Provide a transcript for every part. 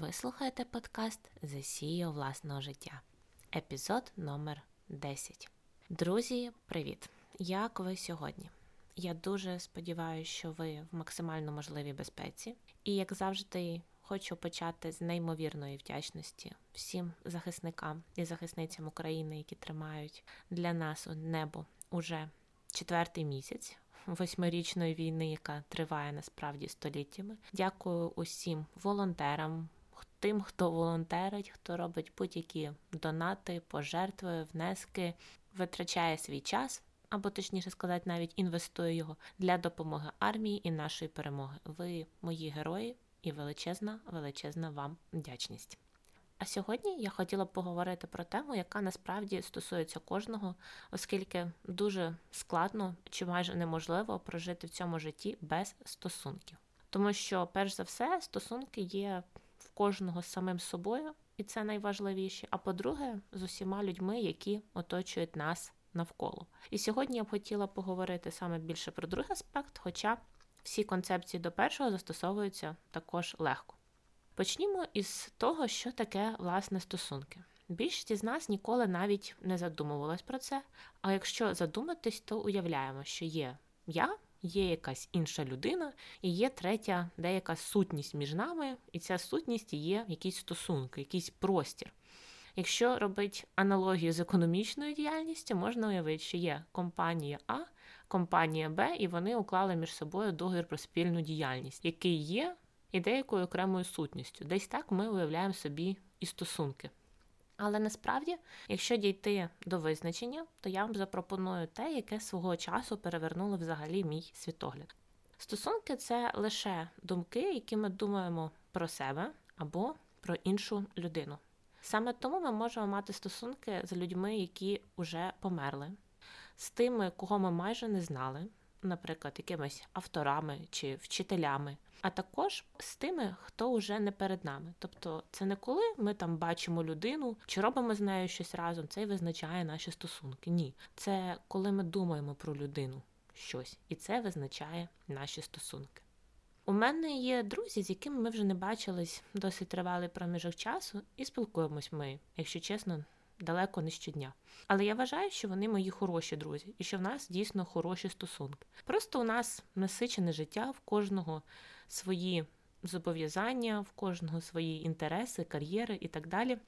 Ви слухаєте подкаст Засію власного життя, епізод номер 10. Друзі, привіт! Як ви сьогодні? Я дуже сподіваюся, що ви в максимально можливій безпеці, і, як завжди, хочу почати з неймовірної вдячності всім захисникам і захисницям України, які тримають для нас небо уже четвертий місяць. Восьмирічної війни, яка триває насправді століттями. Дякую усім волонтерам, тим, хто волонтерить, хто робить будь-які донати, пожертви, внески, витрачає свій час, або точніше сказати, навіть інвестує його для допомоги армії і нашої перемоги. Ви мої герої і величезна, величезна вам вдячність. А сьогодні я хотіла б поговорити про тему, яка насправді стосується кожного, оскільки дуже складно чи майже неможливо прожити в цьому житті без стосунків. Тому що, перш за все, стосунки є в кожного з самим собою, і це найважливіше. А по-друге, з усіма людьми, які оточують нас навколо. І сьогодні я б хотіла поговорити саме більше про другий аспект, хоча всі концепції до першого застосовуються також легко. Почнімо із того, що таке власне стосунки. Більшість з нас ніколи навіть не задумувалась про це. А якщо задуматись, то уявляємо, що є я, є якась інша людина, і є третя деяка сутність між нами, і ця сутність є якісь стосунки, якийсь простір. Якщо робити аналогію з економічною діяльністю, можна уявити, що є компанія А, компанія Б, і вони уклали між собою договір про спільну діяльність, який є і деякою окремою сутністю. Десь так ми уявляємо собі і стосунки. Але насправді, якщо дійти до визначення, то я вам запропоную те, яке свого часу перевернуло взагалі мій світогляд. Стосунки це лише думки, які ми думаємо про себе або про іншу людину. Саме тому ми можемо мати стосунки з людьми, які вже померли, з тими, кого ми майже не знали, наприклад, якимись авторами чи вчителями, а також з тими, хто вже не перед нами. Тобто, це не коли ми там бачимо людину чи робимо з нею щось разом, це й визначає наші стосунки. Ні, це коли ми думаємо про людину щось, і це визначає наші стосунки. У мене є друзі, з якими ми вже не бачились досить тривалий проміжок часу, і спілкуємось ми, якщо чесно, далеко не щодня. Але я вважаю, що вони мої хороші друзі, і що в нас дійсно хороші стосунки. Просто у нас насичене життя, в кожного свої зобов'язання, в кожного свої інтереси, кар'єри і так далі.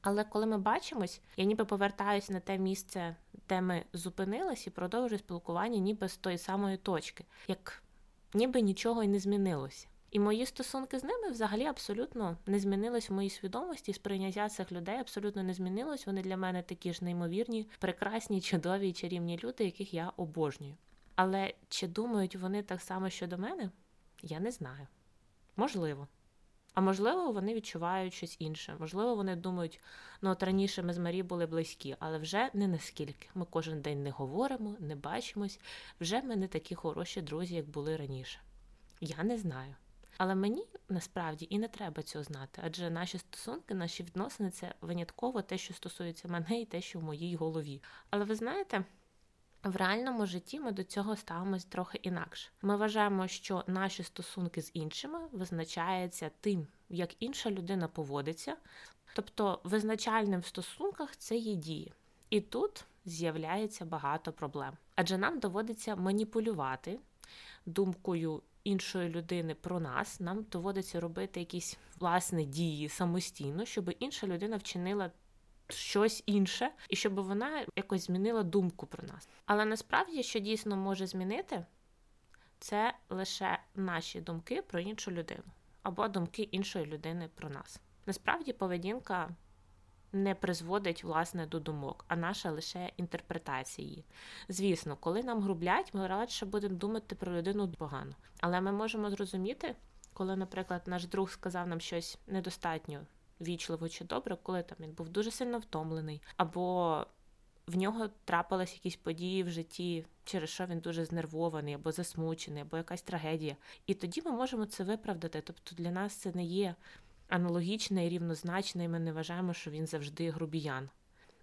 Але коли ми бачимось, я ніби повертаюсь на те місце, де ми зупинились, і продовжую спілкування, ніби з тої самої точки, як ніби нічого й не змінилося. І мої стосунки з ними взагалі абсолютно не змінились в моїй свідомості. Сприйняття цих людей абсолютно не змінилось. Вони для мене такі ж неймовірні, прекрасні, чудові і чарівні люди, яких я обожнюю. Але чи думають вони так само щодо мене? Я не знаю. Можливо. А можливо, вони відчувають щось інше. Можливо, вони думають, ну от раніше ми з Марі були близькі, але вже не наскільки. Ми кожен день не говоримо, не бачимось, вже ми не такі хороші друзі, як були раніше. Я не знаю. Але мені насправді і не треба цього знати, адже наші стосунки, наші відносини це винятково те, що стосується мене, і те, що в моїй голові. Але ви знаєте. В реальному житті ми до цього ставимось трохи інакше. Ми вважаємо, що наші стосунки з іншими визначаються тим, як інша людина поводиться, тобто визначальним в стосунках це є дії. І тут з'являється багато проблем. Адже нам доводиться маніпулювати думкою іншої людини про нас, нам доводиться робити якісь власні дії самостійно, щоб інша людина вчинила щось інше, і щоб вона якось змінила думку про нас. Але насправді, що дійсно може змінити, це лише наші думки про іншу людину або думки іншої людини про нас. Насправді, поведінка не призводить власне до думок, а наша лише інтерпретації. Звісно, коли нам грублять, ми радше будемо думати про людину погано. Але ми можемо зрозуміти, коли, наприклад, наш друг сказав нам щось недостатньо вічливо чи добре, коли там він був дуже сильно втомлений, або в нього трапились якісь події в житті, через що він дуже знервований, або засмучений, або якась трагедія. І тоді ми можемо це виправдати. Тобто для нас це не є аналогічне і рівнозначне, і ми не вважаємо, що він завжди грубіян.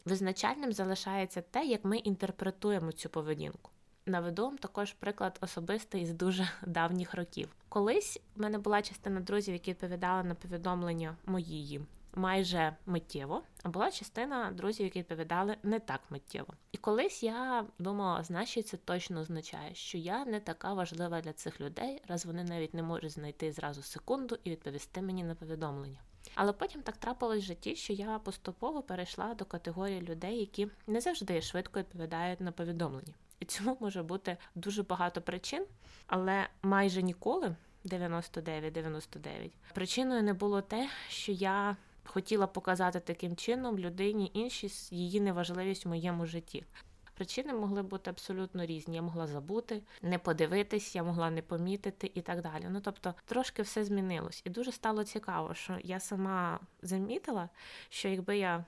Визначальним залишається те, як ми інтерпретуємо цю поведінку. наведу вам також приклад особистий з дуже давніх років. Колись в мене була частина друзів, які відповідали на повідомлення моїї майже миттєво, а була частина друзів, які відповідали не так миттєво. І колись я думала, значить, це точно означає, що я не така важлива для цих людей, раз вони навіть не можуть знайти зразу секунду і відповісти мені на повідомлення. Але потім так трапилось в житті, що я поступово перейшла до категорії людей, які не завжди швидко відповідають на повідомлення. І цьому може бути дуже багато причин, але майже ніколи 99-99, причиною не було те, що я хотіла показати таким чином людині інші її неважливість в моєму житті. Причини могли бути абсолютно різні. Я могла забути, не подивитись, я могла не помітити і так далі. Ну тобто трошки все змінилось. І дуже стало цікаво, що я сама замітила, що якби я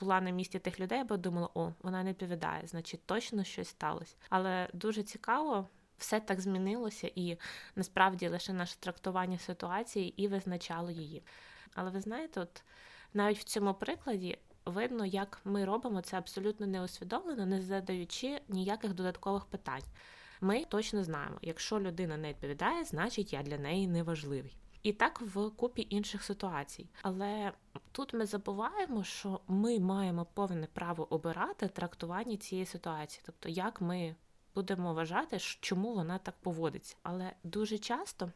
була на місці тих людей, я би думала, о, вона не відповідає, значить точно щось сталося. Але дуже цікаво. Все так змінилося, і насправді лише наше трактування ситуації і визначало її. Але ви знаєте, от навіть в цьому прикладі видно, як ми робимо це абсолютно неусвідомлено, не задаючи ніяких додаткових питань. Ми точно знаємо, якщо людина не відповідає, значить я для неї не важливий. І так в купі інших ситуацій. Але тут ми забуваємо, що ми маємо повне право обирати трактування цієї ситуації, тобто як ми будемо вважати, чому вона так поводиться. Але дуже часто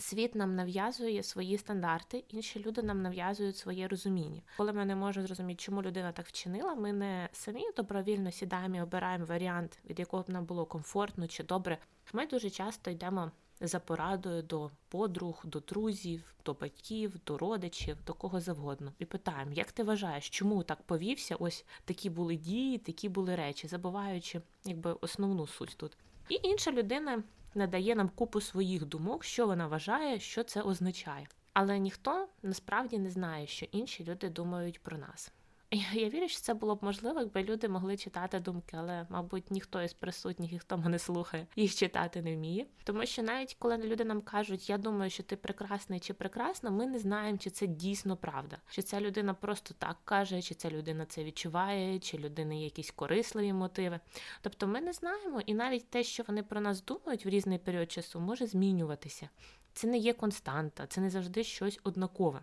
Світ нам нав'язує свої стандарти, інші люди нам нав'язують своє розуміння. Коли ми не можемо зрозуміти, чому людина так вчинила, ми не самі добровільно сідаємо і обираємо варіант, від якого б нам було комфортно чи добре. Ми дуже часто йдемо за порадою до подруг, до друзів, до батьків, до родичів, до кого завгодно, і питаємо, як ти вважаєш, чому так повівся? Ось такі були дії, такі були речі, забуваючи якби основну суть тут. І інша людина надає нам купу своїх думок, що вона вважає, що це означає. Але ніхто насправді не знає, що інші люди думають про нас. Я вірю, що це було б можливо, якби люди могли читати думки, але, мабуть, ніхто із присутніх, і хто мене слухає, їх читати не вміє. Тому що навіть коли люди нам кажуть, я думаю, що ти прекрасний чи прекрасна, ми не знаємо, чи це дійсно правда, чи ця людина просто так каже, чи ця людина це відчуває, чи людина є якісь корисливі мотиви. Тобто ми не знаємо, і навіть те, що вони про нас думають в різний період часу, може змінюватися. Це не є константа, це не завжди щось однакове.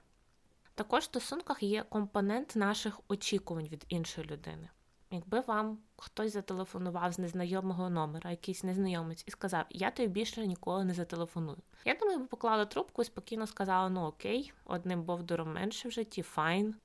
Також в стосунках є компонент наших очікувань від іншої людини. Якби вам хтось зателефонував з незнайомого номера, якийсь незнайомець, і сказав, я тобі більше ніколи не зателефоную. Я думаю, ви поклали трубку і спокійно сказала, ну окей, одним бовдуром менше в житті, файн.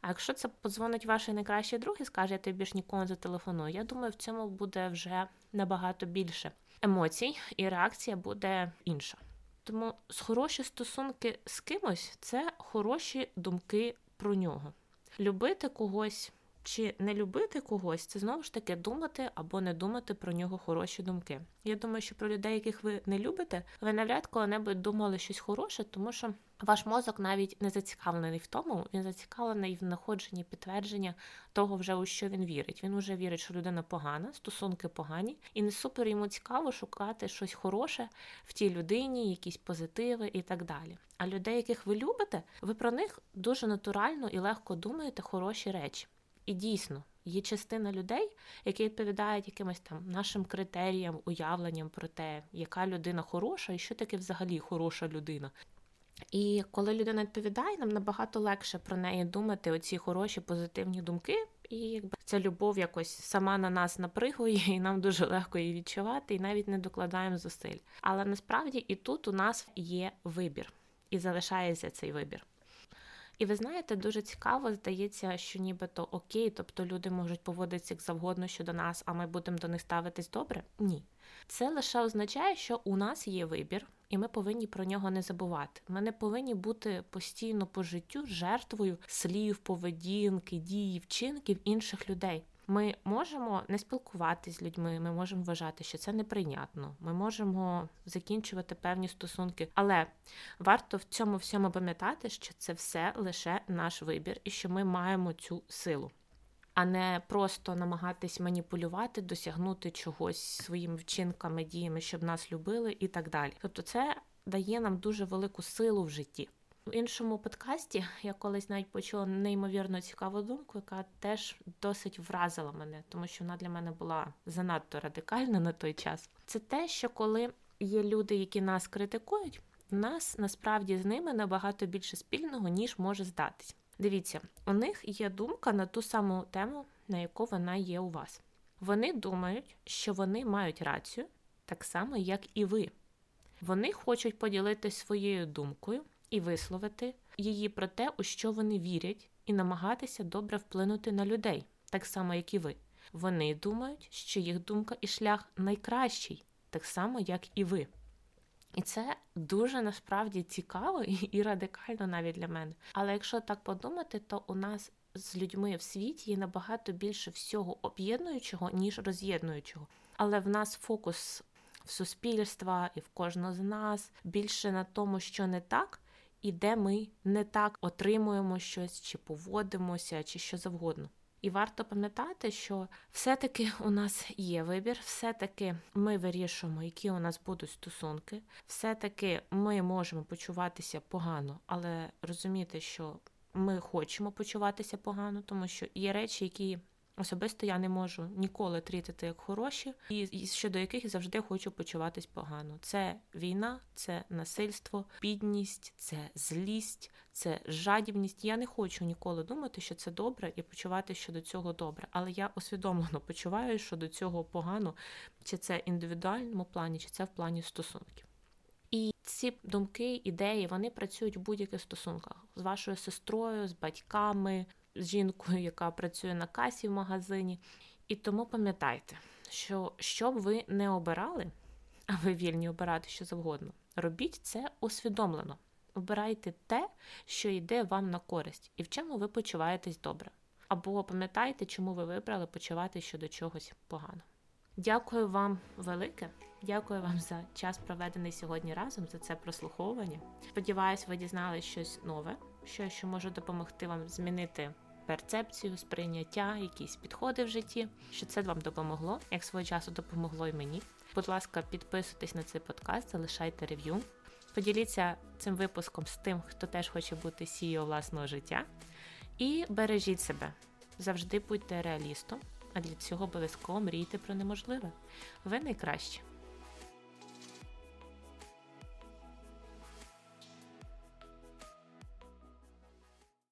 А якщо це подзвонить ваш найкращий друг і скаже, я тобі більше ніколи не зателефоную, я думаю, в цьому буде вже набагато більше емоцій, і реакція буде інша. Тому хороші стосунки з кимось це хороші думки про нього. Любити когось чи не любити когось, це знову ж таки думати або не думати про нього хороші думки. Я думаю, що про людей, яких ви не любите, ви навряд коли-небудь думали щось хороше, тому що ваш мозок навіть не зацікавлений в тому, він зацікавлений в знаходженні підтвердження того, вже у що він вірить. Він вже вірить, що людина погана, стосунки погані, і не супер йому цікаво шукати щось хороше в тій людині, якісь позитиви і так далі. А людей, яких ви любите, ви про них дуже натурально і легко думаєте хороші речі. І дійсно, є частина людей, які відповідають якимось там нашим критеріям, уявленням про те, яка людина хороша і що таке взагалі хороша людина. І коли людина відповідає, нам набагато легше про неї думати, оці хороші позитивні думки, і якби ця любов якось сама на нас напригує, і нам дуже легко її відчувати, і навіть не докладаємо зусиль. Але насправді і тут у нас є вибір, і залишається цей вибір. І ви знаєте, дуже цікаво здається, що нібито окей, тобто люди можуть поводитися як завгодно щодо нас, а ми будемо до них ставитись добре? Ні. Це лише означає, що у нас є вибір, і ми повинні про нього не забувати. Ми не повинні бути постійно по життю жертвою слів, поведінки, дії, вчинків інших людей. Ми можемо не спілкуватися з людьми, ми можемо вважати, що це неприйнятно. Ми можемо закінчувати певні стосунки, але варто в цьому всьому пам'ятати, що це все лише наш вибір, і що ми маємо цю силу, а не просто намагатись маніпулювати, досягнути чогось своїми вчинками, діями, щоб нас любили, і так далі. Тобто, це дає нам дуже велику силу в житті. В іншому подкасті я колись навіть почула неймовірно цікаву думку, яка теж досить вразила мене, тому що вона для мене була занадто радикальна на той час. Це те, що коли є люди, які нас критикують, у нас насправді з ними набагато більше спільного, ніж може здатись. Дивіться, у них є думка на ту саму тему, на яку вона є у вас. Вони думають, що вони мають рацію, так само, як і ви. Вони хочуть поділитися своєю думкою і висловити її про те, у що вони вірять, і намагатися добре вплинути на людей, так само, як і ви. Вони думають, що їх думка і шлях найкращий, так само, як і ви. І це дуже насправді цікаво і радикально навіть для мене. Але якщо так подумати, то у нас з людьми в світі є набагато більше всього об'єднуючого, ніж роз'єднуючого. Але в нас фокус в суспільства і в кожного з нас більше на тому, що не так, і де ми не так отримуємо щось, чи поводимося, чи що завгодно. І варто пам'ятати, що все-таки у нас є вибір, все-таки ми вирішуємо, які у нас будуть стосунки, все-таки ми можемо почуватися погано, але розуміти, що ми хочемо почуватися погано, тому що є речі, які Особисто я не можу ніколи трітити як хороші, і щодо яких завжди хочу почуватись погано. Це війна, це насильство, бідність, це злість, це жадібність. Я не хочу ніколи думати, що це добре, і почувати щодо цього добре. Але я усвідомлено почуваю, що до цього погано, чи це в індивідуальному плані, чи це в плані стосунків. І ці думки, ідеї, вони працюють в будь-яких стосунках з вашою сестрою, з батьками, жінкою, яка працює на касі в магазині. І тому пам'ятайте, що що б ви не обирали, а ви вільні обирати що завгодно, робіть це усвідомлено. Обирайте те, що йде вам на користь, і в чому ви почуваєтесь добре. Або пам'ятайте, чому ви вибрали почувати щодо чогось погано. Дякую вам велике, дякую вам за час, проведений сьогодні разом, за це прослуховування. Сподіваюсь, ви дізналися щось нове, що, що може допомогти вам змінити перцепцію, сприйняття, якісь підходи в житті, що це вам допомогло, як свого часу допомогло і мені. Будь ласка, підписуйтесь на цей подкаст, залишайте рев'ю. Поділіться цим випуском з тим, хто теж хоче бути CEO власного життя. І бережіть себе. Завжди будьте реалістом, а для цього обов'язково мрійте про неможливе. Ви найкраще.